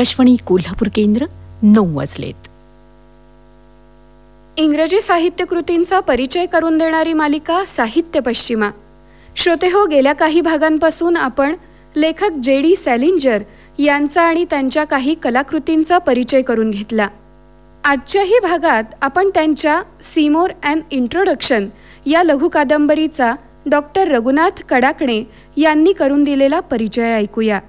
आकाशवाणी कोल्हापूर केंद्र नऊ वाजलेत. इंग्रजी साहित्य कृतींचा परिचय करून देणारी मालिका साहित्य पश्चिमा. श्रोते हो गेल्या काही भागांपासून आपण लेखक जे डी सॅलिंजर यांचा आणि त्यांच्या काही कलाकृतींचा परिचय करून घेतला. आजच्याही भागात आपण त्यांच्या सीमोर अँड इंट्रोडक्शन या लघु कादंबरीचा डॉक्टर रघुनाथ कडाकणे यांनी करून दिलेला परिचय ऐकूया.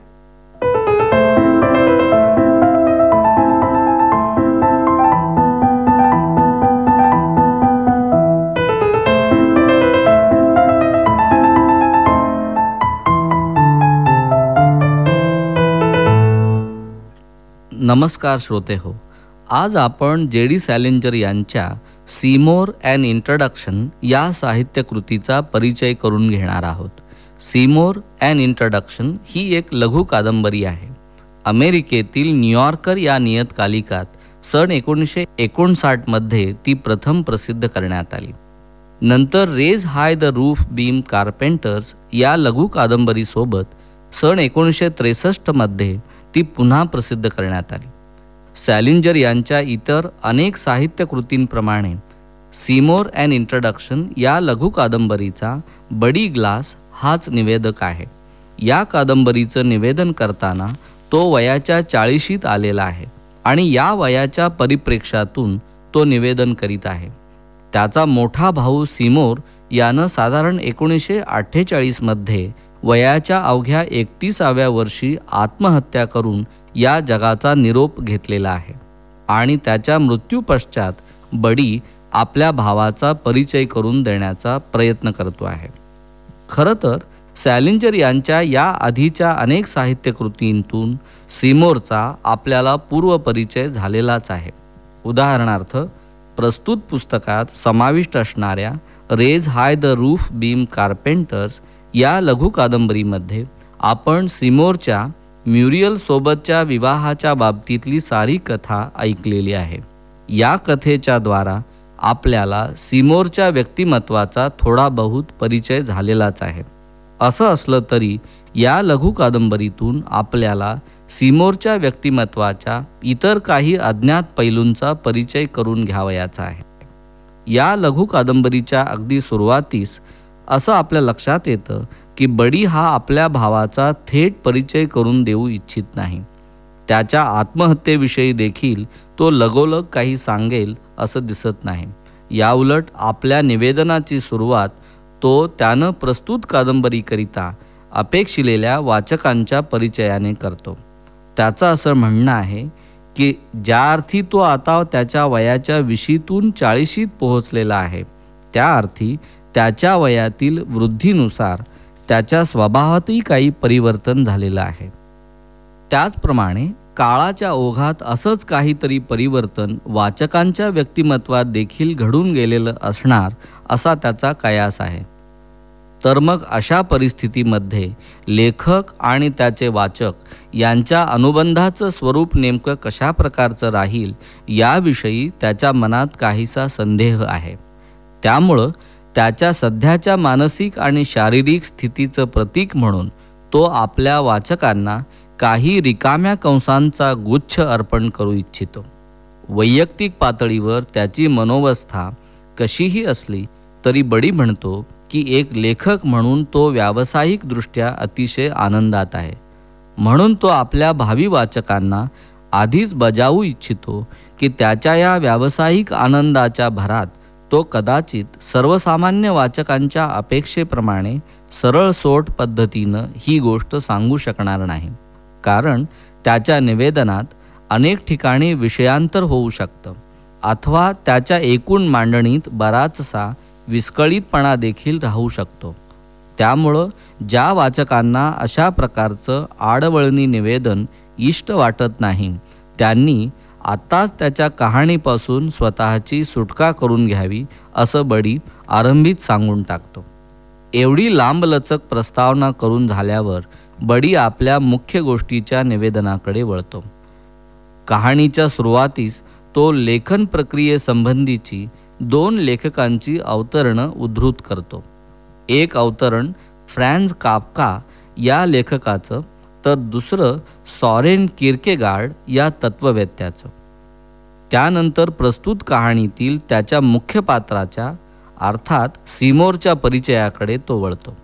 नमस्कार श्रोते हो आज आपण जे डी सॅलेंजर यांच्या सीमोर अँड इंट्रोडक्शन या साहित्यकृतीचा परिचय करून घेणार आहोत. सीमोर अँड इंट्रोडक्शन ही एक लघु कादंबरी आहे. अमेरिकेतील न्यूयॉर्कर या नियतकालिकात सन एकोणीसशे एकोणसाठमध्ये ती प्रथम प्रसिद्ध करण्यात आली. नंतर raise high the roof beam carpenters या लघु कादंबरीसोबत सन एकोणीसशे त्रेसष्टमध्ये ती पुन्हा प्रसिद्ध करण्यात आली. सॅलिंजर यांच्या इतर अनेक साहित्य कृतींप्रमाणे सीमोर अँड इंट्रोडक्शन या लघु कादंबरीचा बडी ग्लास हाच निवेदक आहे. या कादंबरीचं निवेदन करताना तो वयाच्या चाळीशीत आलेला आहे आणि या वयाच्या परिप्रेक्षातून तो निवेदन करीत आहे. त्याचा मोठा भाऊ सिमोर यानं साधारण एकोणीसशे अठ्ठेचाळीसमध्ये वयाच्या अवघ्या एकतीसाव्या वर्षी आत्महत्या करून या जगाचा निरोप घेतलेला आहे. आणि त्याच्या मृत्यूपश्चात बडी आपल्या भावाचा परिचय करून देण्याचा प्रयत्न करतो आहे. खरं तर सॅलिंजर यांच्या या आधीच्या अनेक साहित्यकृतींतून सिमोरचा आपल्याला पूर्वपरिचय झालेलाच आहे. उदाहरणार्थ प्रस्तुत पुस्तकात समाविष्ट असणाऱ्या raise high the roof beam carpenters या लघु कादंबरीमध्ये आपण सिमोरच्या म्युरियल सोबतच्या विवाहाच्या बाबतीतली सारी कथा ऐकलेली आहे. या कथेच्या द्वारा आपल्याला सिमोरच्या व्यक्तिमत्वाचा थोडा बहुत परिचय झालेलाच आहे. असं असलं तरी या लघु कादंबरीतून आपल्याला सिमोरच्या व्यक्तिमत्वाच्या इतर काही अज्ञात पैलूंचा परिचय करून घ्यावयाचा आहे. या लघु कादंबरीच्या अगदी सुरुवातीस असं आपल्या लक्षात येतं की बडी हा आपल्या भावाचा थेट परिचय करून देऊ इच्छित नाही. त्याच्या आत्महत्येविषयी देखील तो लगोलग काही सांगेल असं दिसत नाही. याउलट आपल्या निवेदनाची सुरुवात तो त्यानं प्रस्तुत कादंबरीकरिता अपेक्षिलेल्या वाचकांच्या परिचयाने करतो. त्याचं असं म्हणणं आहे की ज्या अर्थी तो आता त्याच्या वयाच्या विशीतून चाळीशीत पोहोचलेला आहे त्या अर्थी त्याच्या वयातील वृद्धीनुसार त्याच्या स्वभावातही काही परिवर्तन झालेलं आहे. त्याचप्रमाणे काळाच्या ओघात असंच काहीतरी परिवर्तन वाचकांच्या व्यक्तिमत्वात देखील घडून गेलेलं असणार असा त्याचा कयास आहे. तर मग अशा परिस्थितीमध्ये लेखक आणि त्याचे वाचक यांच्या अनुबंधाचं स्वरूप नेमकं कशा प्रकारचं राहील याविषयी त्याच्या मनात काहीसा संदेह आहे. त्यामुळं त्याच्या सध्याच्या मानसिक आणि शारीरिक स्थितीचं प्रतीक म्हणून तो आपल्या वाचकांना काही रिकाम्या कंसांचा गुच्छ अर्पण करू इच्छितो. वैयक्तिक पातळीवर त्याची मनोवस्था कशीही असली तरी बडी म्हणतो की एक लेखक म्हणून तो व्यावसायिकदृष्ट्या अतिशय आनंदात आहे. म्हणून तो आपल्या भावी वाचकांना आधीच बजावू इच्छितो की त्याच्या या व्यावसायिक आनंदाच्या भरात तो कदाचित सर्वसामान्य वाचकांच्या अपेक्षेप्रमाणे सरळ सोट पद्धतीनं ही गोष्ट सांगू शकणार नाही. कारण त्याच्या निवेदनात अनेक ठिकाणी विषयांतर होऊ शकतं अथवा त्याच्या एकूण मांडणीत बराचसा विस्कळीतपणा देखील राहू शकतो. त्यामुळं ज्या वाचकांना अशा प्रकारचं आडवळणी निवेदन इष्ट वाटत नाही त्यांनी आत्ताच त्याच्या कहाणीपासून स्वतःची सुटका करून घ्यावी असं बडी आरंभीत सांगून टाकतो. एवढी लांबलचक प्रस्तावना करून झाल्यावर बडी आपल्या मुख्य गोष्टीच्या निवेदनाकडे वळतो. कहाणीच्या सुरुवातीस तो लेखन प्रक्रियेसंबंधीची दोन लेखकांची अवतरणं उद्धृत करतो. एक अवतरण फ्रँझ कापका या लेखकाचं तर दुसरं सॉरेन किर्केगार्ड या तत्ववेत्याचं त्यानंतर प्रस्तुत कहाणीतील त्याच्या मुख्य पात्राच्या अर्थात सिमोरच्या परिचयाकडे तो वळतो.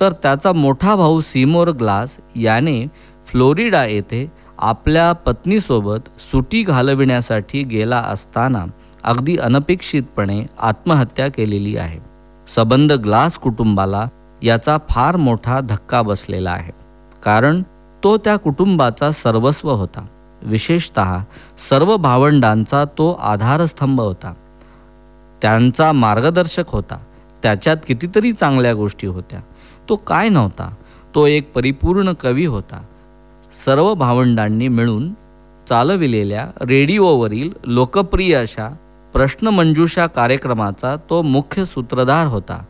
तर त्याचा मोठा भाऊ सिमोर ग्लास याने फ्लोरिडा येथे आपल्या पत्नीसोबत सुटी घालविण्यासाठी गेला असताना अगदी अनपेक्षितपणे आत्महत्या केलेली आहे. सबंध ग्लास कुटुंबाला याचा फार मोठा धक्का बसलेला आहे. कारण तो त्या कुटुंबाचा सर्वस्व होता. विशेषत सर्व भावंडांचा तो आधारस्तंभ होता. त्यांचा मार्गदर्शक होता. त्याच्यात कितीतरी चांगल्या गोष्टी होत्या. तो काय नव्हता? तो एक परिपूर्ण कवी होता. सर्व भावंडांनी मिळून चालविलेल्या रेडिओवरील लोकप्रिय अशा प्रश्नमंजुषा कार्यक्रमाचा तो मुख्य सूत्रधार होता.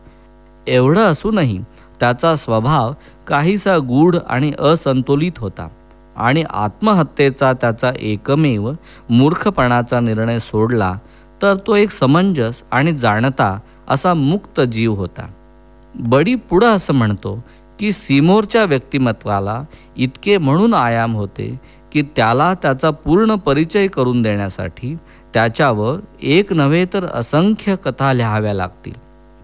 एवढं असूनही त्याचा स्वभाव काहीसा गूढ आणि असंतुलित होता आणि आत्महत्येचा त्याचा एकमेव मूर्खपणाचा निर्णय सोडला तर तो एक समंजस आणि जाणता असा मुक्त जीव होता. बडी पुढं असं म्हणतो की सिमोरच्या व्यक्तिमत्वाला इतके म्हणून आयाम होते की त्याला त्याचा पूर्ण परिचय करून देण्यासाठी त्याच्यावर एक नव्हे तर असंख्य कथा लिहाव्या लागतील.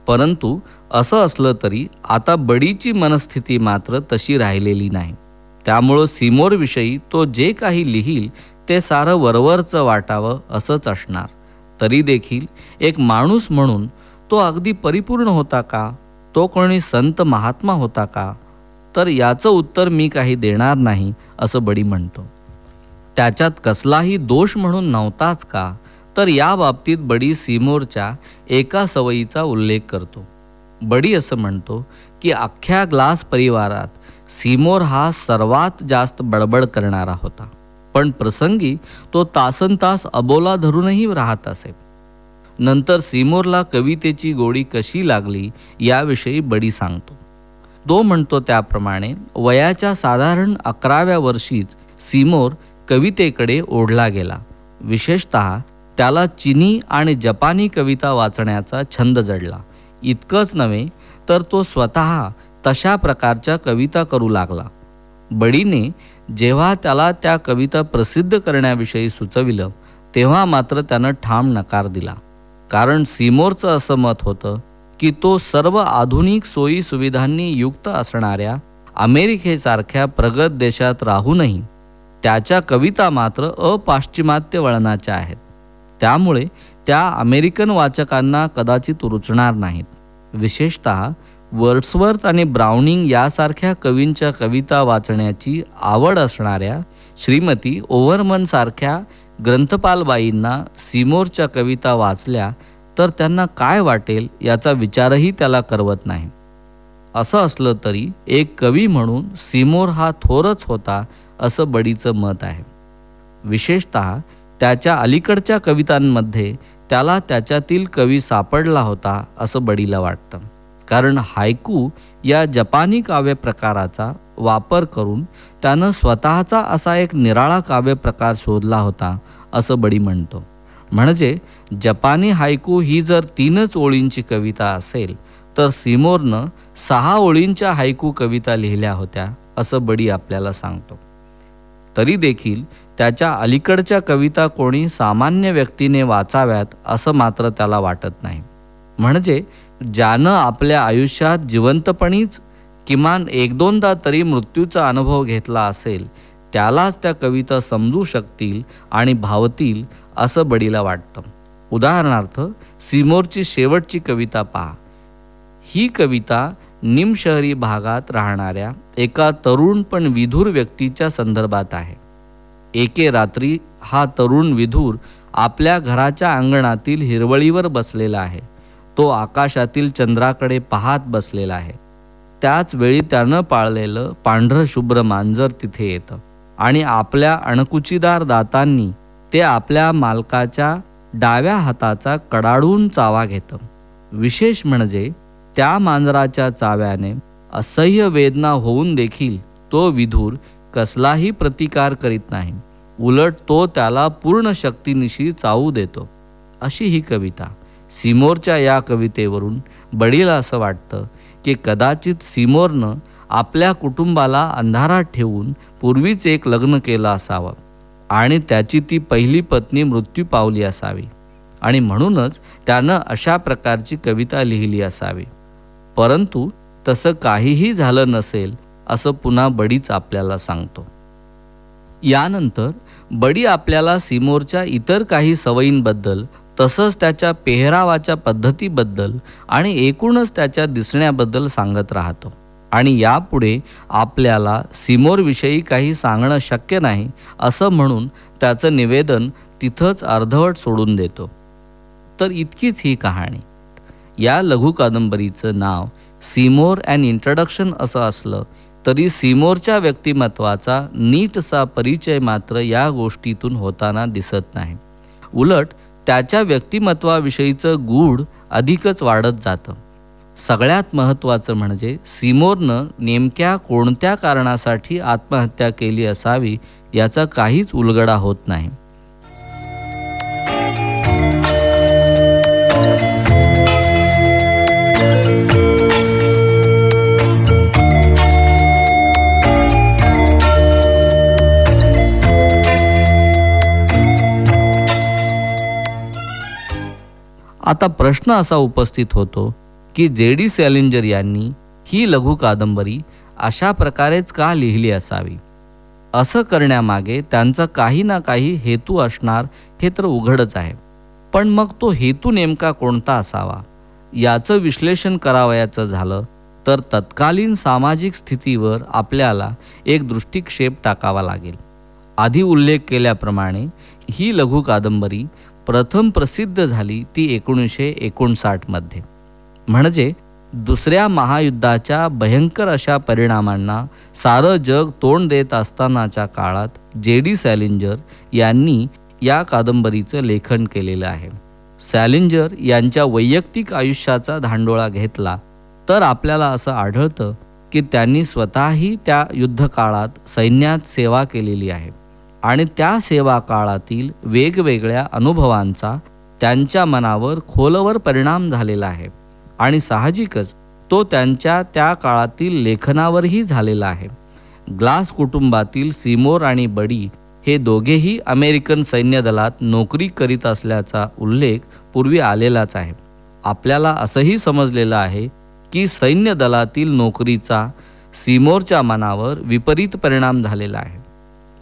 परंतु असं असलं तरी आता बडीची मनस्थिती मात्र तशी राहिलेली नाही. त्यामुळं सिमोरविषयी तो जे काही लिहील ते सारं वरवरचं वाटावं असंच असणार. तरी देखील एक माणूस म्हणून तो अगदी परिपूर्ण होता का? तो कोणी संत महात्मा होता का? तर याचं उत्तर मी काही देणार नाही असं बडी म्हणतो. त्याच्यात कसलाही दोष म्हणून नव्हताच का? तर या बाबतीत बडी सिमोरच्या एका सवयीचा उल्लेख करतो. बडी असं म्हणतो की अख्ख्या ग्लास परिवारात सिमोर हा सर्वात जास्त बडबड करणारा होता. पण प्रसंगी तो तासन तास अबोला धरूनही राहत असे. नंतर सिमोरला कवितेची गोडी कशी लागली याविषयी बडी सांगतो. तो म्हणतो त्याप्रमाणे वयाच्या साधारण अकराव्या वर्षीच सिमोर कवितेकडे ओढला गेला. विशेषत त्याला चिनी आणि जपानी कविता वाचण्याचा छंद जडला. इतकंच नव्हे तर तो स्वतः तशा प्रकारच्या कविता करू लागला. बडीने जेव्हा त्याला त्या कविता प्रसिद्ध करण्याविषयी सुचविलं तेव्हा मात्र त्यानं ठाम नकार दिला. कारण सिमोरचं असं मत होतं की तो सर्व आधुनिक सोयी सुविधांनी युक्त असणाऱ्या अमेरिकेसारख्या प्रगत देशात राहूनही त्याच्या कविता मात्र अपाश्चिमात्य वळणाच्या आहेत. त्यामुळे त्या अमेरिकन वाचकांना कदाचित रुचणार नाहीत. विशेषत वर्ड्सवर्थ आणि ब्राउनिंग यासारख्या कवींच्या कविता वाचण्याची आवड असणाऱ्या श्रीमती ओव्हरमनसारख्या ग्रंथपालबाईंना सिमोरच्या कविता वाचल्या तर त्यांना काय वाटेल याचा विचारही त्याला करवत नाही. असं असलं तरी एक कवी म्हणून सिमोर हा थोरच होता असं बडीचं मत आहे. विशेषतः त्याच्या अलीकडच्या कवितांमध्ये त्याला त्याच्यातील कवी सापडला होता असं बडीला वाटतं. कारण हायकू या जपानी काव्य प्रकाराचा वापर करून त्यानं स्वतःचा असा एक निराळा काव्य प्रकार शोधला होता असं बडी म्हणतो. म्हणजे जपानी हायकू ही जर तीनच ओळींची कविता असेल तर सिमोरनं सहा ओळींच्या हायकू कविता लिहिल्या होत्या असं बडी आपल्याला सांगतो. तरी देखील त्याच्या अलीकडच्या कविता कोणी सामान्य व्यक्तीने वाचाव्यात असं मात्र त्याला वाटत नाही. म्हणजे ज्यानं आपल्या आयुष्यात जिवंतपणीच किमान एक दोनदा तरी मृत्यूचा अनुभव घेतला असेल त्यालाच त्या कविता समजू शकतील आणि भावतील असं बडीला वाटतं. उदाहरणार्थ सिमोरची शेवटची कविता पहा. ही कविता निमशहरी भागात राहणाऱ्या एका तरुण पण विधुर व्यक्तीच्या संदर्भात आहे. एके रात्री हा तरुण विधूर आपल्या घराच्या अंगणातील हिरवळीवर बसलेला आहे. तो आकाशातील चंद्राकडे पाहत बसलेला आहे. त्याच वेळी त्यानं पाळलेलं पांढरं शुभ्र मांजर तिथे येतं आणि आपल्या अणकुचीदार दातांनी ते आपल्या मालकाच्या डाव्या हाताचा कडाडून चावा घेतं. विशेष म्हणजे त्या मांजराच्या चाव्याने असह्य वेदना होऊन देखील तो विधूर कसलाही प्रतिकार करीत नाही. उलट तो त्याला पूर्ण शक्तीनिशी चावू देतो. अशी ही कविता. सिमोरच्या या कवितेवरून बडीला असं वाटतं की कदाचित सिमोरनं आपल्या कुटुंबाला अंधारात ठेवून पूर्वीच एक लग्न केलं असावं आणि त्याची ती पहिली पत्नी मृत्यू पावली असावी. आणि म्हणूनच त्यानं अशा प्रकारची कविता लिहिली असावी. परंतु तसं काहीही झालं नसेल असं पुन्हा बडीच आपल्याला सांगतो. यानंतर बडी आपल्याला सिमोरच्या इतर काही सवयींबद्दल तसंच त्याच्या पेहरावाच्या पद्धतीबद्दल आणि एकूणच त्याच्या दिसण्याबद्दल सांगत राहतो. आणि यापुढे आपल्याला सिमोरविषयी काही सांगणं शक्य नाही असं म्हणून त्याचं निवेदन तिथंच अर्धवट सोडून देतो. तर इतकीच ही कहाणी. या लघु कादंबरीचं नाव सिमोर अँड इंट्रोडक्शन असं असलं तरी सिमोरच्या व्यक्तिमत्वाचा नीटसा परिचय मात्र या गोष्टीतून होताना दिसत नाही. उलट त्याच्या व्यक्तिमत्वाविषयीचं गूढ अधिकच वाढत जातं. सगळ्यात महत्त्वाचं म्हणजे सिमोरनं नेमक्या कोणत्या कारणासाठी आत्महत्या केली असावी याचा काहीच उलगडा होत नाही. आता प्रश्न असा उपस्थित होतो की जे डी सॅलिंजर यांनी ही लघु कादंबरी अशा प्रकारेच का लिहिली असावी? असं करण्यामागे त्यांचा काही ना काही हेतू असणार हे तर उघडच आहे. पण मग तो हेतू नेमका कोणता असावा? याचं विश्लेषण करावयाचं झालं तर तत्कालीन सामाजिक स्थितीवर आपल्याला एक दृष्टिक्षेप टाकावा लागेल. आधी उल्लेख केल्याप्रमाणे ही लघु कादंबरी प्रथम प्रसिद्ध झाली ती एकोणीसशे एकोणसाठमध्ये म्हणजे दुसऱ्या महायुद्धाच्या भयंकर अशा परिणामांना सारं जग तोंड देत असतानाच्या काळात जे डी सॅलिंजर यांनी या कादंबरीचं लेखन केलेलं आहे. सॅलिंजर यांच्या वैयक्तिक आयुष्याचा धांडोळा घेतला तर आपल्याला असं आढळतं की त्यांनी स्वतःही त्या युद्धकाळात सैन्यात सेवा केलेली आहे. आणि त्या सेवा काळातील वेगवेगळ्या अनुभवांचा त्यांच्या मनावर खोलवर परिणाम झालेला आहे. आणि साहजिकच तो त्यांच्या त्या काळातील लेखनावरही झालेला आहे. ग्लास कुटुंबातील सिमोर आणि बडी हे दोघेही अमेरिकन सैन्य दलात नोकरी करीत असल्याचा उल्लेख पूर्वी आलेलाच आहे. आपल्याला असंही समजलेलं आहे की सैन्य दलातील नोकरीचा सिमोरच्या मनावर विपरीत परिणाम झालेला आहे.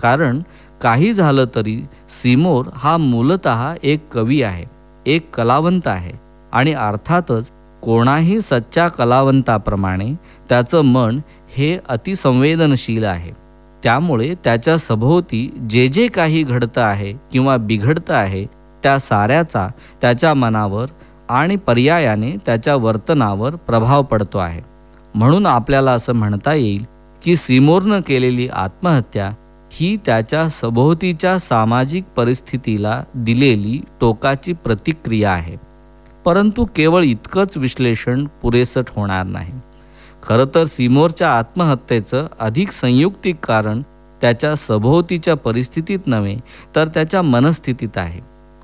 कारण काही झालं तरी सिमोर हा मूलत एक कवी आहे एक कलावंत आहे आणि अर्थातच कोणाही सच्च्या कलावंताप्रमाणे त्याचं मन हे अतिसंवेदनशील आहे. त्यामुळे त्याच्या सभोवती जे जे काही घडतं आहे किंवा बिघडतं आहे त्या साऱ्याचा त्याच्या मनावर आणि पर्यायाने त्याच्या वर्तनावर प्रभाव पडतो आहे. म्हणून आपल्याला असं म्हणता येईल की सिमोरनं केलेली आत्महत्या ही त्याच्या सभोवतीच्या सामाजिक परिस्थितीला दिलेली टोकाची प्रतिक्रिया आहे. परंतु केवळ इतकंच विश्लेषण पुरेसं होणार नाही. खरं तर सिमोरच्या आत्महत्येचं अधिक संयुक्तिक कारण त्याच्या सभोवतीच्या परिस्थितीत नव्हे तर त्याच्या मनस्थितीत आहे.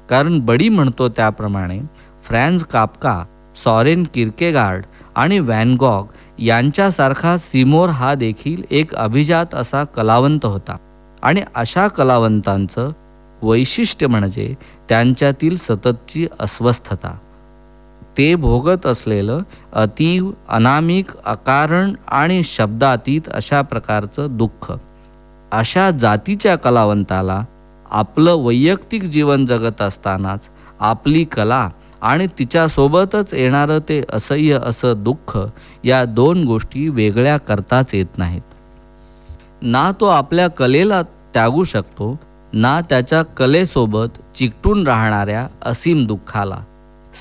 कारण बडी म्हणतो त्याप्रमाणे फ्रॅन्स कापका सॉरेन किर्केगार्ड आणि व्हॅनगॉग यांच्यासारखा सिमोर हा देखील एक अभिजात असा कलावंत होता. आणि अशा कलावंतांचं वैशिष्ट्य म्हणजे त्यांच्यातील सततची अस्वस्थता. ते भोगत असलेलं अतीव अनामिक अकारण आणि शब्दातीत अशा प्रकारचं दुःख. अशा जातीच्या कलावंताला आपलं वैयक्तिक जीवन जगत असतानाच आपली कला आणि तिच्यासोबतच येणारं ते असह्य असं दुःख या दोन गोष्टी वेगळ्या करताच येत नाहीत. ना तो आपल्या कलेला त्यागू शकतो ना त्याच्या कलेसोबत चिकटून राहणाऱ्या असीम दुःखाला.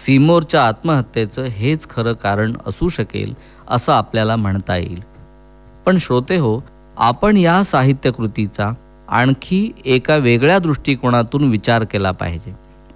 सीमोरच्या आत्महत्येचं हेच खरं कारण असू शकेल असं आपल्याला म्हणता येईल. पण श्रोते हो आपण या साहित्यकृतीचा आणखी एका वेगळ्या दृष्टिकोनातून विचार केला पाहिजे.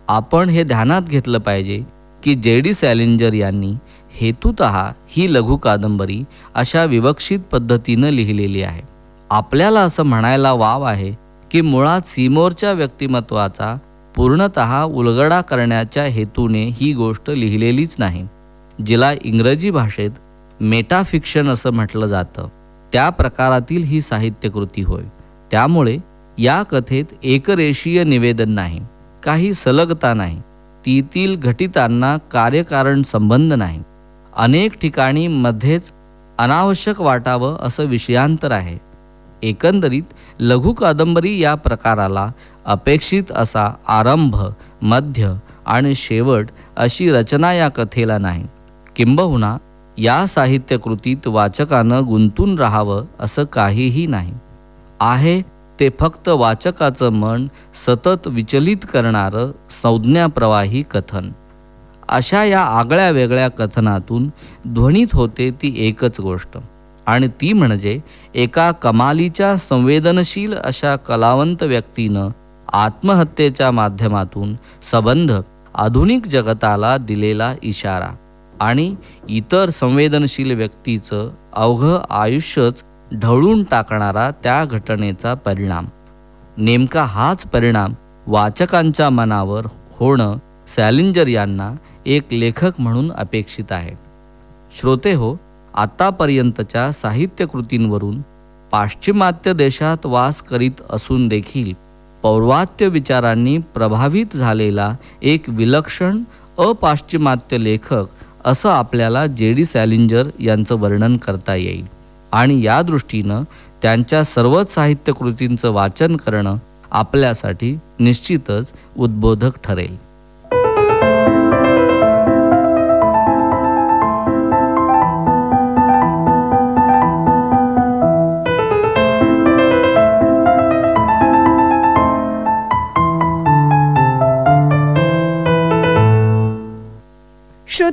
आपण हे ध्यानात घेतलं पाहिजे की जे डी सॅलिंजर यांनी हेतुत ही लघु कादंबरी अशा विवक्षित पद्धतीनं लिहिलेली आहे. आपल्याला असं म्हणायला वाव आहे की मुळात सिमोरच्या व्यक्तिमत्वाचा पूर्णत उलगडा करण्याच्या हेतूने ही गोष्ट लिहिलेलीच नाही. जिला इंग्रजी भाषेत मेटाफिक्शन असं म्हटलं जातं. त्या प्रकारातील ही साहित्यकृती होय. त्यामुळे या कथेत एकरेषीय निवेदन नाही. काही सलगता नाही. तीतील घटितांना कार्यकारण संबंध नाही. अनेक ठिकाणी मध्येच अनावश्यक वाटावं असं विषयांतर आहे. एकंदरीत लघु कादंबरी या प्रकाराला अपेक्षित असा आरंभ मध्य आणि शेवट अशी रचना या कथेला नाही. किंबहुना या साहित्यकृतीत वाचकानं गुंतून राहावं असं काहीही नाही. आहे ते फक्त वाचकाचं मन सतत विचलित करणारं संज्ञाप्रवाही कथन. अशा या आगळ्या वेगळ्या कथनातून ध्वनीत होते ती एकच गोष्ट. आणि ती म्हणजे एका कमालीच्या संवेदनशील अशा कलावंत व्यक्तीनं आत्महत्येच्या माध्यमातून संबंध आधुनिक जगताला दिलेला इशारा. आणि इतर संवेदनशील व्यक्तीचं अवघं आयुष्यच ढवळून टाकणारा त्या घटनेचा परिणाम. नेमका हाच परिणाम वाचकांच्या मनावर होणं सॅलिंजर यांना एक लेखक म्हणून अपेक्षित आहे. श्रोते हो आतापर्यंतच्या साहित्यकृतींवरून पाश्चिमात्य देशात वास करीत असून देखील पौर्वात्य विचारांनी प्रभावित झालेला एक विलक्षण अपाश्चिमात्य लेखक असं आपल्याला जे डी सॅलिंजर यांचं वर्णन करता येईल. आणि या दृष्टीनं त्यांच्या सर्वच साहित्यकृतींचं वाचन करणं आपल्यासाठी निश्चितच उद्बोधक ठरेल.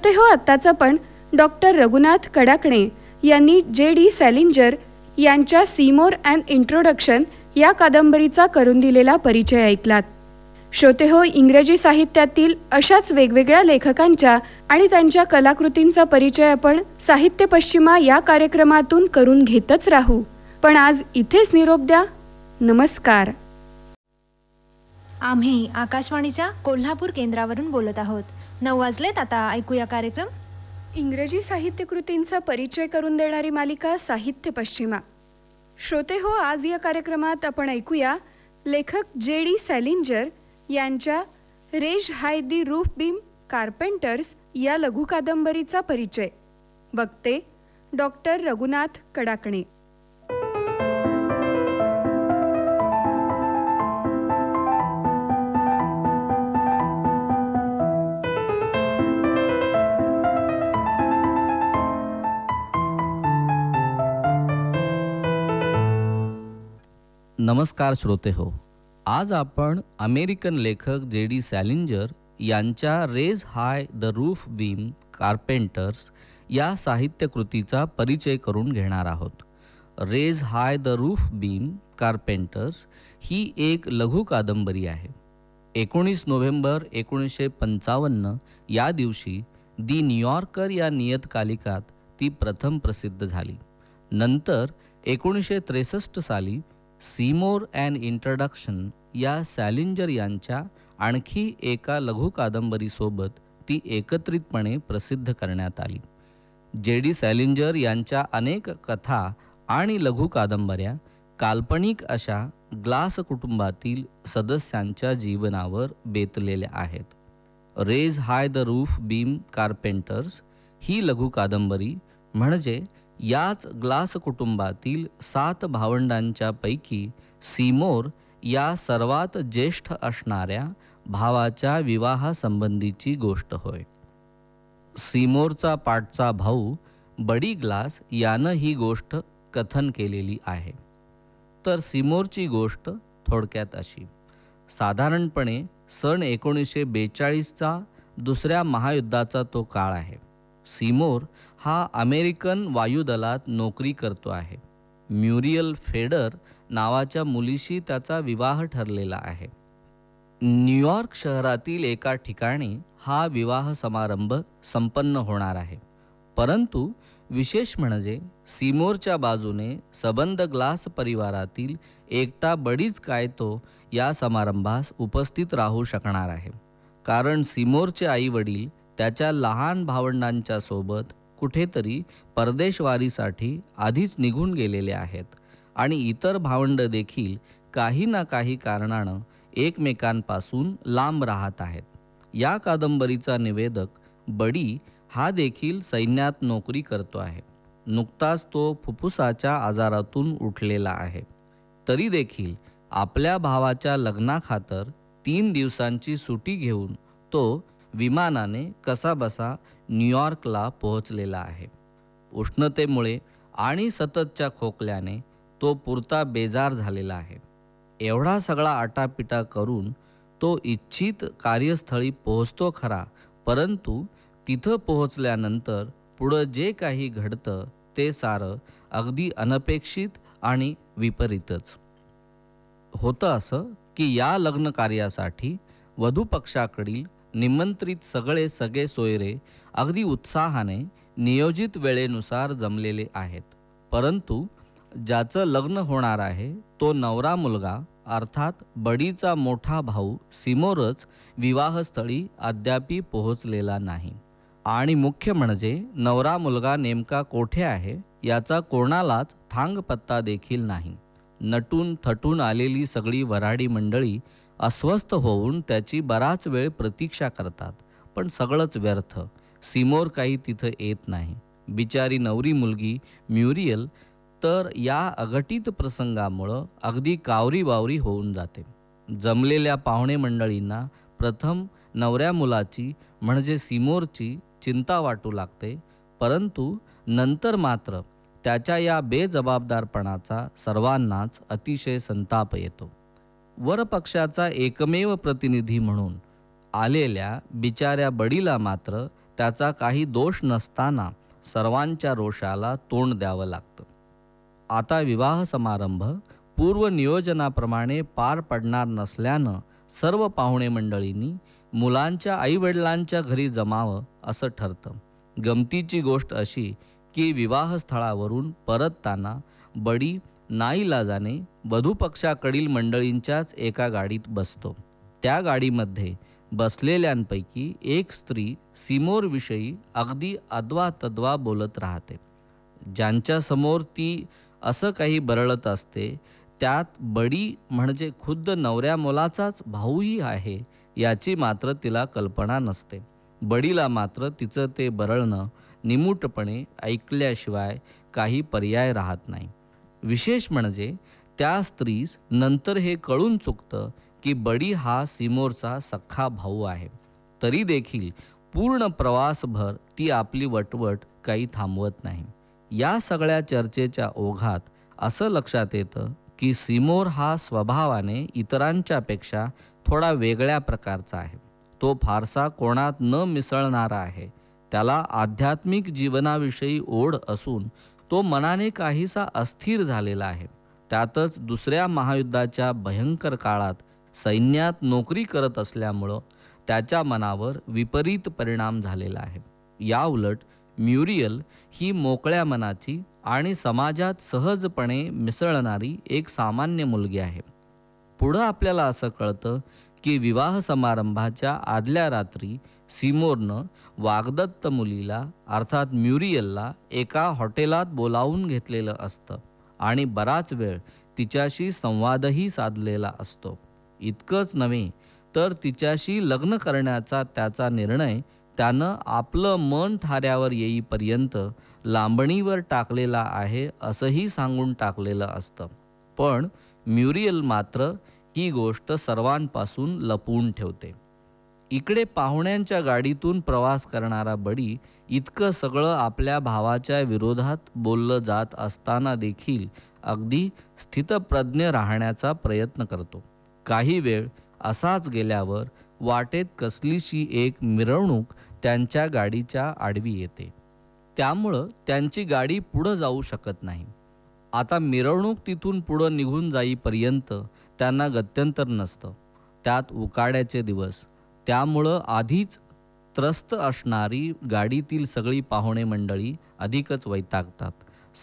श्रोते हो आत्ताच आपण डॉक्टर रघुनाथ कडाकणे यांनी जे डी सॅलिंजर यांच्या सीमोर अँड इंट्रोडक्शन या कादंबरीचा करून दिलेला परिचय ऐकलात. श्रोते हो इंग्रजी साहित्यातील अशाच वेगवेगळ्या लेखकांच्या आणि त्यांच्या कलाकृतींचा परिचय आपण साहित्य पश्चिमा या कार्यक्रमातून करून घेतच राहू. पण आज इथेच निरोप द्या. नमस्कार. आम्ही आकाशवाणीच्या कोल्हापूर केंद्रावरून बोलत आहोत. नऊ वाजलेत आता ऐकूया कार्यक्रम. इंग्रजी साहित्यकृतींचा परिचय करून देणारी मालिका साहित्य पश्चिमा. श्रोते हो आज या कार्यक्रमात आपण ऐकूया लेखक जे डी सॅलिंजर यांच्या raise high the roof beam carpenters या लघु कादंबरीचा परिचय. वक्ते डॉक्टर रघुनाथ कडाकणे. नमस्कार श्रोते हो आज आपण अमेरिकन लेखक जे डी सॅलिंजर यांच्या raise high the roof beam carpenters या साहित्यकृतीचा परिचय करून घेणार आहोत. Raise high the roof beam carpenters ही एक लघु कादंबरी आहे. एकोणीस नोव्हेंबर एकोणीसशे पंचावन्न या दिवशी दी न्यूयॉर्कर या नियतकालिकात ती प्रथम प्रसिद्ध झाली. नंतर एकोणीसशे त्रेसष्ट साली सीमोर अँड इंट्रोडक्शन या सॅलिंजर यांच्या आणखी एका लघु कादंबरीसोबत ती एकत्रितपणे प्रसिद्ध करण्यात आली. जे डी सॅलिंजर यांच्या अनेक कथा आणि लघु कादंबऱ्या काल्पनिक अशा ग्लास कुटुंबातील सदस्यांच्या जीवनावर बेतलेल्या आहेत. Raise high the roof beam carpenters ही लघु कादंबरी म्हणजे याच ग्लास कुटुंबातील सात भावंडांच्या पैकी सीमोर या सर्वात ज्येष्ठ असणाऱ्या भावाच्या विवाहासंबंधीची गोष्ट होय. सीमोरचा पाठचा भाऊ बडी ग्लास यानं ही गोष्ट कथन केलेली आहे. तर सीमोरची गोष्ट थोडक्यात अशी. साधारणपणे सन एकोणीसशे बेचाळीसचा दुसऱ्या महायुद्धाचा तो काळ आहे. सीमोर हा अमेरिकन वायुदलात नोकरी करतो आहे. म्युरियल फेडर नावाच्या मुलीशी त्याचा विवाह ठरलेला आहे. न्यूयॉर्क शहरातील एका ठिकाणी हा विवाह समारंभ संपन्न होणार आहे. परंतु विशेष म्हणजे सिमोरच्या बाजूने सबंद ग्लास परिवारातील एकटा बडीच काय तो या समारंभास उपस्थित राहू शकणार आहे. कारण सिमोरचे आई वडील त्याच्या लहान भावंडांच्या सोबत कुठेतरी परदेशवारीसाठी आधीच निघून गेलेले आहेत आणि इतर भावंड देखील काही ना काही कारणानं एकमेकांपासून लांब राहत आहेत. या कादंबरीचा निवेदक बडी हा देखील सैन्यात नोकरी करतो आहे. नुकताच तो फुफ्फुसाच्या आजारातून उठलेला आहे. तरी देखील आपल्या भावाच्या लग्नाखातर तीन दिवसांची सुटी घेऊन तो विमानाने कसाबसा न्यूयॉर्कला पोहोचलेला आहे. उष्णतेमुळे आणि सततच्या खोकल्याने तो पुरता बेजार झालेला आहे. एवढा सगळा आटापिटा करून तो इच्छित कार्यस्थळी पोहोचतो खरा परंतु तिथं पोहोचल्यानंतर पुढं जे काही घडतं ते सारं अगदी अनपेक्षित आणि विपरीतच. होतं असं की या लग्न कार्यासाठी वधूपक्षाकडील निमंत्रित सगळे सगळे सोयरे अगदी उत्साहाने नियोजित वेळेनुसार जमलेले आहेत. परंतु ज्याचं लग्न होणार आहे तो नवरा मुलगा अर्थात बडीचा मोठा भाऊ सिमोरच विवाहस्थळी अद्यापी पोहोचलेला नाही. आणि मुख्य म्हणजे नवरा मुलगा नेमका कोठे आहे याचा कोणालाच थांग पत्ता देखील नाही. नटून थटून आलेली सगळी वराडी मंडळी अस्वस्थ होऊन त्याची बराच वेळ प्रतीक्षा करतात पण सगळंच व्यर्थ. सिमोर काही तिथं येत नाही. बिचारी नवरी मुलगी म्युरियल तर या अघटित प्रसंगामुळं अगदी कावरी बावरी होऊन जाते. जमलेल्या पाहुणे मंडळींना प्रथम नवऱ्या मुलाची म्हणजे सिमोरची चिंता वाटू लागते परंतु नंतर मात्र त्याच्या या बेजबाबदारपणाचा सर्वांनाच अतिशय संताप येतो. वरपक्षाचा एकमेव प्रतिनिधी म्हणून आलेल्या बिचाऱ्या बडीला मात्र त्याचा काही दोष नसताना सर्वांच्या रोषाला तोंड द्यावं लागतं. आता विवाह समारंभ पूर्व नियोजनाप्रमाणे पार पडणार नसल्यानं सर्व पाहुणे मंडळींनी मुलांच्या आईवडिलांच्या घरी जमावं असं ठरतं. गमतीची गोष्ट अशी की विवाहस्थळावरून परतताना बडी नाईलाजाने वधूपक्षाकडील मंडळींच्याच एका गाडीत बसतो. त्या गाडीमध्ये बसलेल्यांपैकी एक स्त्री सिमोरविषयी अगदी अद्वा तद्वा बोलत राहते. ज्यांच्यासमोर ती असं काही बरळत असते त्यात बडी म्हणजे खुद्द नवऱ्या मुलाचाच भाऊही आहे याची मात्र तिला कल्पना नसते. बडीला मात्र तिचं ते बरळणं निमूटपणे ऐकल्याशिवाय काही पर्याय राहत नाही. विशेष म्हणजे त्या स्त्रीस नंतर हे कळून चुकतं की बडी हा सिमोरचा सख्खा भाऊ आहे. तरी देखील पूर्ण प्रवासभर ती आपली वटवट काही थांबवत नाही. या सगळ्या चर्चेच्या ओघात असं लक्षात येतं की सिमोर हा स्वभावाने इतरांच्यापेक्षा थोडा वेगळ्या प्रकारचा आहे. तो फारसा कोणात न मिसळणारा आहे. त्याला आध्यात्मिक जीवनाविषयी ओढ असून तो मनाने काहीसा अस्थिर झालेला आहे. त्यातच दुसऱ्या महायुद्धाच्या भयंकर काळात सैन्यात नोकरी करत असल्यामुळं त्याच्या मनावर विपरीत परिणाम झालेला आहे. या उलट म्युरियल ही मोकळ्या मनाची आणि समाजात सहजपणे मिसळणारी एक सामान्य मुलगी आहे. पुढं आपल्याला असं कळतं की विवाह समारंभाच्या आदल्या रात्री सिमोरनं वागदत्त मुलीला अर्थात म्युरियलला एका हॉटेलात बोलावून घेतलेलं असतं आणि बराच वेळ तिच्याशी संवादही साधलेला असतो. इतकंच नव्हे तर तिच्याशी लग्न करण्याचा त्याचा निर्णय त्यानं आपलं मन थाऱ्यावर येईपर्यंत लांबणीवर टाकलेला आहे असंही सांगून टाकलेलं असतं. पण म्युरियल मात्र ही गोष्ट सर्वांपासून लपवून ठेवते. इकडे पाहुण्यांच्या गाडीतून प्रवास करणारा बडी इतकं सगळं आपल्या भावाच्या विरोधात बोललं जात असताना देखील अगदी स्थितप्रज्ञ राहण्याचा प्रयत्न करतो. काही वेळ असाच गेल्यावर वाटेत कसलीशी एक मिरवणूक त्यांच्या गाडीच्या आडवी येते. त्यामुळं त्यांची गाडी पुढं जाऊ शकत नाही. आता मिरवणूक तिथून पुढं निघून जाईपर्यंत त्यांना गत्यंतर नसतं. त्यात उकाड्याचे दिवस त्यामुळं आधीच त्रस्त असणारी गाडीतील सगळी पाहुणे मंडळी अधिकच वैतागतात.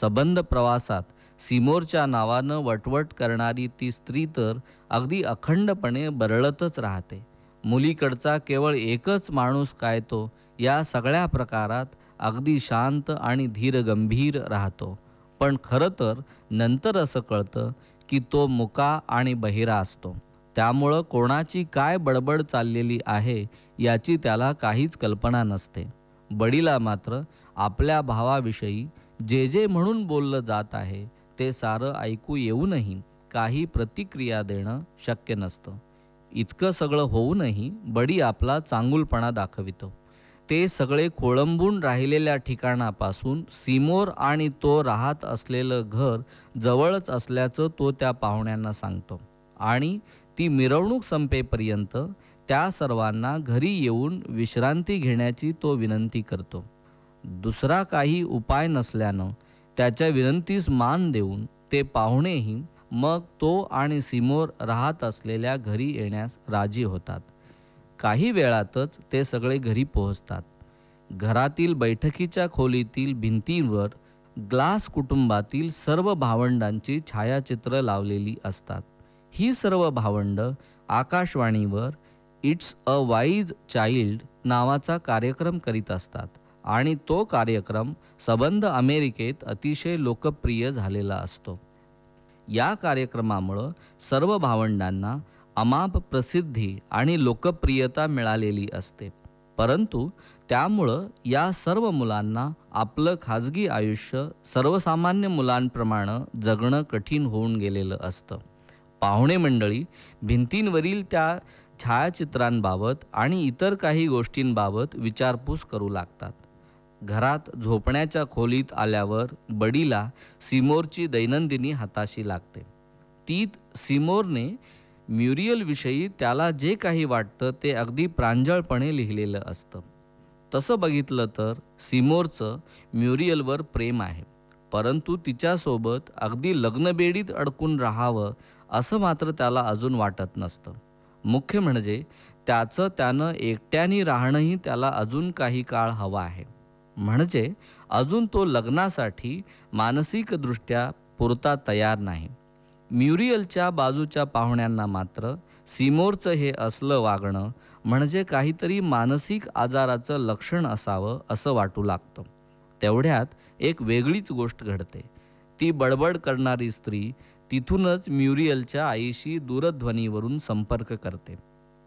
सबंध प्रवासात सिमोरच्या नावानं वटवट करणारी ती स्त्री तर अगदी अखंडपणे बरळतच राहते. मुलीकडचा केवळ एकच माणूस काय तो या सगळ्या प्रकारात अगदी शांत आणि धीरगंभीर राहतो. पण खरं तर नंतर असं कळतं की तो मुका आणि बहिरा असतो. त्यामुळं कोणाची काय बडबड चाललेली आहे याची त्याला काहीच कल्पना नसते. बडीला मात्र आपल्या भावाविषयी जे जे म्हणून बोललं जात आहे ते सारं ऐकू येऊनही काही प्रतिक्रिया देणं शक्य नसतं. इतकं सगळं होऊनही बडी आपला चांगुलपणा दाखवितो. ते सगळे खोळंबून राहिलेल्या ठिकाणापासून सिमोर आणि तो राहत असलेलं घर जवळच असल्याचं तो त्या पाहुण्यांना सांगतो. आणि ती मिरवणूक संपेपर्यंत त्या सर्वांना घरी येऊन विश्रांती घेण्याची तो विनंती करतो. दुसरा काही उपाय नसल्यानं त्याच्या विनंतीस मान देऊन ते पाहुणेही मग तो आणि सिमोर राहत असलेल्या घरी येण्यास राजी होतात. काही वेळातच ते सगळे घरी पोहोचतात. घरातील बैठकीच्या खोलीतील भिंतींवर ग्लास कुटुंबातील सर्व भावंडांची छायाचित्र लावलेली असतात. ही सर्व भावंड आकाशवाणीवर इट्स अ वाईज चाइल्ड नावाचा कार्यक्रम करीत असतात आणि तो कार्यक्रम सबंध अमेरिकेत अतिशय लोकप्रिय झालेला असतो. या कार्यक्रमामुळं सर्व भावंडांना अमाप प्रसिद्धी आणि लोकप्रियता मिळालेली असते. परंतु त्यामुळं या सर्व मुलांना आपलं खाजगी आयुष्य सर्वसामान्य मुलांप्रमाणे जगणं कठीण होऊन गेलेलं असतं. पाहुणे मंडळी भिंतींवरील त्या छायाचित्रांबाबत आणि इतर काही गोष्टींबाबत विचारपूस करू लागतात. घरात झोपण्याच्या खोलीत आल्यावर बडीला सिमोरची दैनंदिनी हाताशी लागते. तीत सिमोरने म्युरियलविषयी त्याला जे काही वाटतं ते अगदी प्रांजळपणे लिहिलेलं असतं. तसं बघितलं तर सिमोरचं म्युरियलवर प्रेम आहे. परंतु तिच्यासोबत अगदी लग्नबेडीत अडकून राहावं असं मात्र त्याला अजून वाटत नसतं. मुख्य म्हणजे त्याचं त्यानं एकट्याने राहणंही त्याला अजून काही काळ हवा आहे. म्हणजे अजून तो लग्नासाठी मानसिकदृष्ट्या पुरता तयार नाही. म्युरियलच्या बाजूच्या पाहुण्यांना मात्र सिमोरचं हे असलं वागणं म्हणजे काहीतरी मानसिक आजाराचं लक्षण असावं असं वाटू लागतं. तेवढ्यात एक वेगळीच गोष्ट घडते. ती बडबड करणारी स्त्री तिथूनच म्युरियलच्या आईशी दूरध्वनीवरून संपर्क करते.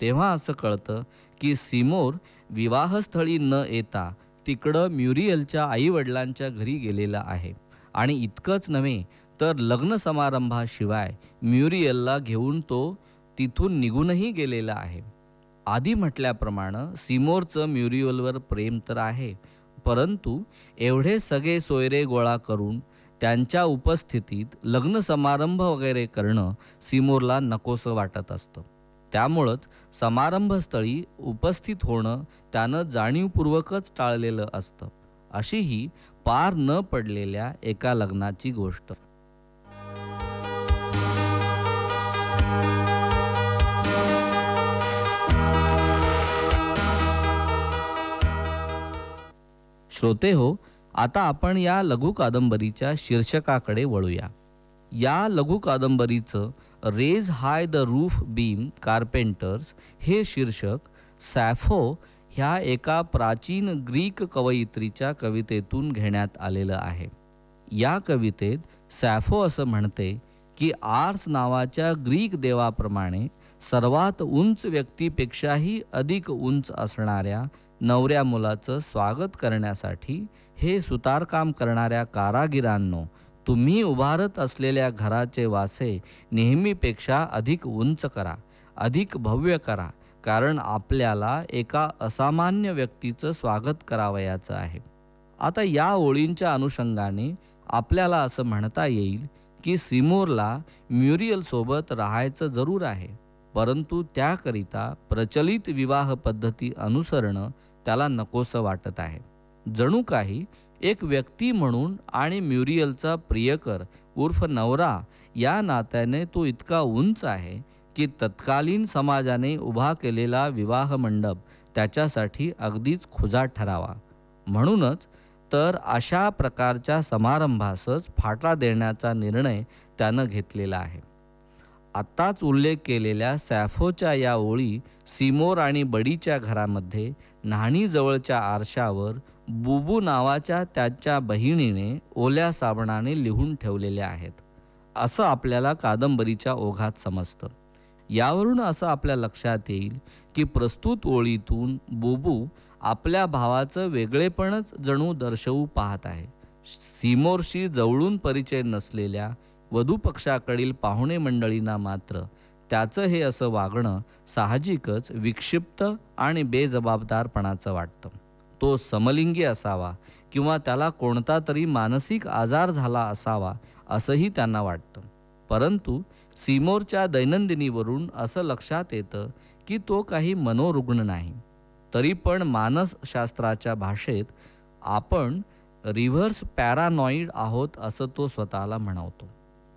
तेव्हा असं कळतं की सिमोर विवाहस्थळी न येता तिकडं म्युरियलच्या आईवडिलांच्या घरी गेलेला आहे. आणि इतकंच नव्हे तर लग्न समारंभाशिवाय म्युरियलला घेऊन तो तिथून निघूनही गेलेला आहे. आधी म्हटल्याप्रमाणे सिमोरचं म्युरियलवर प्रेम तर आहे परंतु एवढे सगळे सोयरे गोळा करून त्यांच्या उपस्थितीत लग्न समारंभ वगैरे करणं सिमोरला नकोसं वाटत असतं. त्यामुळंच समारंभस्थळी उपस्थित होणं त्यानं जाणीवपूर्वकच टाळलेलं असतं. अशी ही पार न पडलेल्या एका लग्नाची गोष्ट. श्रोते हो आता आपण या लघु कादंबरीच्या शीर्षकाकडे वळूया. या लघु कादंबरीचं raise high the roof beam carpenters हे शीर्षक सॅफो ह्या एका प्राचीन ग्रीक कवयित्रीच्या कवितेतून घेण्यात आलेलं आहे. या कवितेत सॅफो असं म्हणते की आर्स नावाच्या ग्रीक देवाप्रमाणे सर्वात उंच व्यक्तीपेक्षाही अधिक उंच असणाऱ्या नवऱ्या मुलाचं स्वागत करण्यासाठी हे सुतारकाम करणाऱ्या कारागिरांनो तुम्ही उभारत असलेल्या घराचे वासे नेहमीपेक्षा अधिक उंच करा अधिक भव्य करा कारण आपल्याला एका असामान्य व्यक्तीचं स्वागत करावयाचं आहे. आता या ओळींच्या अनुषंगाने आपल्याला असं म्हणता येईल की सिमोरला म्युरियलसोबत राहायचं जरूर आहे परंतु त्याकरिता प्रचलित विवाह पद्धती अनुसरणं त्याला नकोसं वाटत आहे. जणू काही एक व्यक्ती म्हणून आणि म्युरियलचा प्रियकर उर्फ नवरा या नात्याने तो इतका उंच आहे की तत्कालीन समाजाने उभा केलेला विवाह मंडप त्याच्यासाठी अगदीच खुजा ठरावा. म्हणूनच तर अशा प्रकारच्या समारंभासच फाटा देण्याचा निर्णय त्यानं घेतलेला आहे. आत्ताच उल्लेख केलेल्या सॅफोच्या या ओळी सिमोर आणि बडीच्या घरामध्ये न्हाणीजवळच्या आरशावर बुबू नावाच्या त्याच्या बहिणीने ओल्या साबणाने लिहून ठेवलेले आहेत. असं आपल्याला कादंबरीच्या ओघात समजतं. यावरून असं आपल्या लक्षात येईल की प्रस्तुत ओळीतून बुबू आपल्या भावाचं वेगळेपणच जणू दर्शवू पाहत आहे. सीमोरशी जवळून परिचय नसलेल्या वधूपक्षाकडील पाहुणे मंडळींना मात्र त्याचं हे असं वागणं साहजिकच विक्षिप्त आणि बेजबाबदारपणाचं वाटतं. तो समलिंगी असावा किंवा त्याला कोणता तरी मानसिक आजार झाला असावा असंही त्यांना वाटतं. परंतु सीमोरच्या दैनंदिनीवरून असं लक्षात येतं की तो काही मनोरुग्ण नाही. तरी पण मानसशास्त्राच्या भाषेत आपण रिव्हर्स पॅरानॉईड आहोत असं तो स्वतःला म्हणवतो.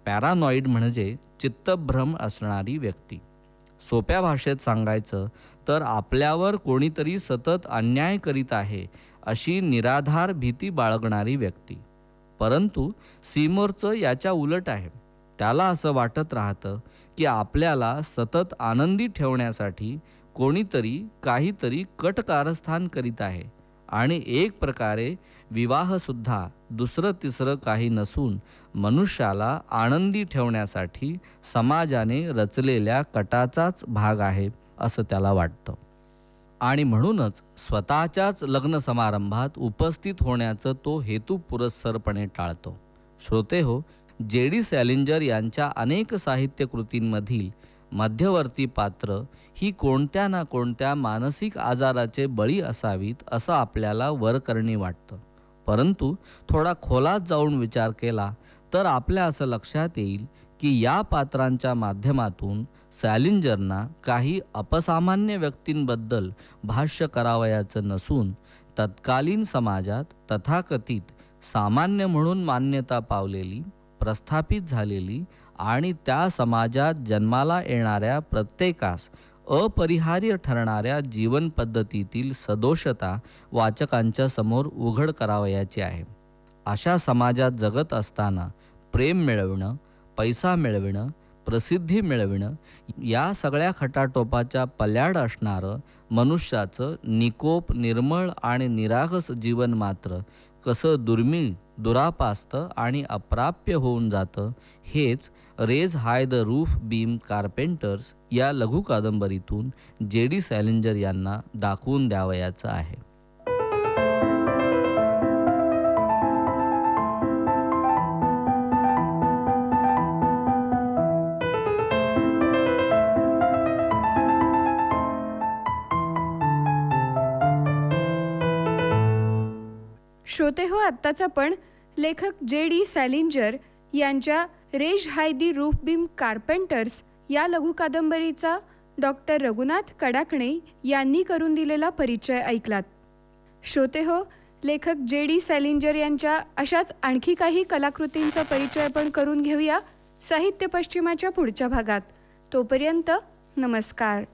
पॅरानॉईड म्हणजे चित्तभ्रम असणारी व्यक्ती. सोप्या भाषेत सांगायचं तर आपल्यावर कोणीतरी सतत अन्याय करीत आहे अशी निराधार भीती बाळगणारी व्यक्ती. परंतु सीमोरचं याच्या उलट आहे. त्याला असं वाटत राहतं की आपल्याला सतत आनंदी ठेवण्यासाठी कोणीतरी काहीतरी कट कारस्थान करीत आहे आणि एक प्रकारे विवाहसुद्धा दुसरं तिसरं काही नसून मनुष्याला आनंदी ठेवण्यासाठी समाजाने रचलेल्या कटाचाच भाग आहे असं त्याला वाटतं. आणि म्हणूनच स्वतःच्याच लग्न समारंभात उपस्थित होण्याचं तो हेतू पुरस्सरपणे टाळतो. श्रोते हो जे डी सॅलिंजर यांच्या अनेक साहित्यकृतींमधील मध्यवर्ती पात्र ही कोणत्या ना कोणत्या मानसिक आजाराचे बळी असावीत असं आपल्याला वरकरणी वाटतं. परंतु थोडा खोलात जाऊन विचार केला तर आपल्या असं लक्षात येईल की या पात्रांच्या माध्यमातून सॅलिंजरना काही अपसामान्य व्यक्तींबद्दल भाष्य करावयाचं नसून तत्कालीन समाजात तथाकथित सामान्य म्हणून मान्यता पावलेली प्रस्थापित झालेली आणि त्या समाजात जन्माला येणाऱ्या प्रत्येकास अपरिहार्य ठरणाऱ्या जीवनपद्धतीतील सदोषता वाचकांच्या समोर उघड करावयाची आहे. अशा समाजात जगत असताना प्रेम मिळवणं पैसा मिळविणं प्रसिद्धी मिळविणं या सगळ्या खटाटोपाच्या पल्याड असणारं मनुष्याचं निकोप निर्मळ आणि निरागस जीवन मात्र कसं दुर्मिळ दुरापास्त आणि अप्राप्य होऊन जातं हेच raise high the roof beam carpenters या लघु कादंबरीतून जे डी सॅलेंजर यांना दाखवून द्यावयाचं आहे. श्रोते हो आत्ताचा पण लेखक जे डी सॅलिंजर यांच्या raise high the roof beam carpenters या लघु कादंबरीचा डॉक्टर रघुनाथ कडाकणे यांनी करून दिलेला परिचय ऐकलात. श्रोते हो लेखक जे डी सॅलिंजर यांच्या अशाच आणखी काही कलाकृतींचा परिचय आपण करून घेऊया साहित्य पश्चिमाच्या पुढच्या भागात. तोपर्यंत नमस्कार.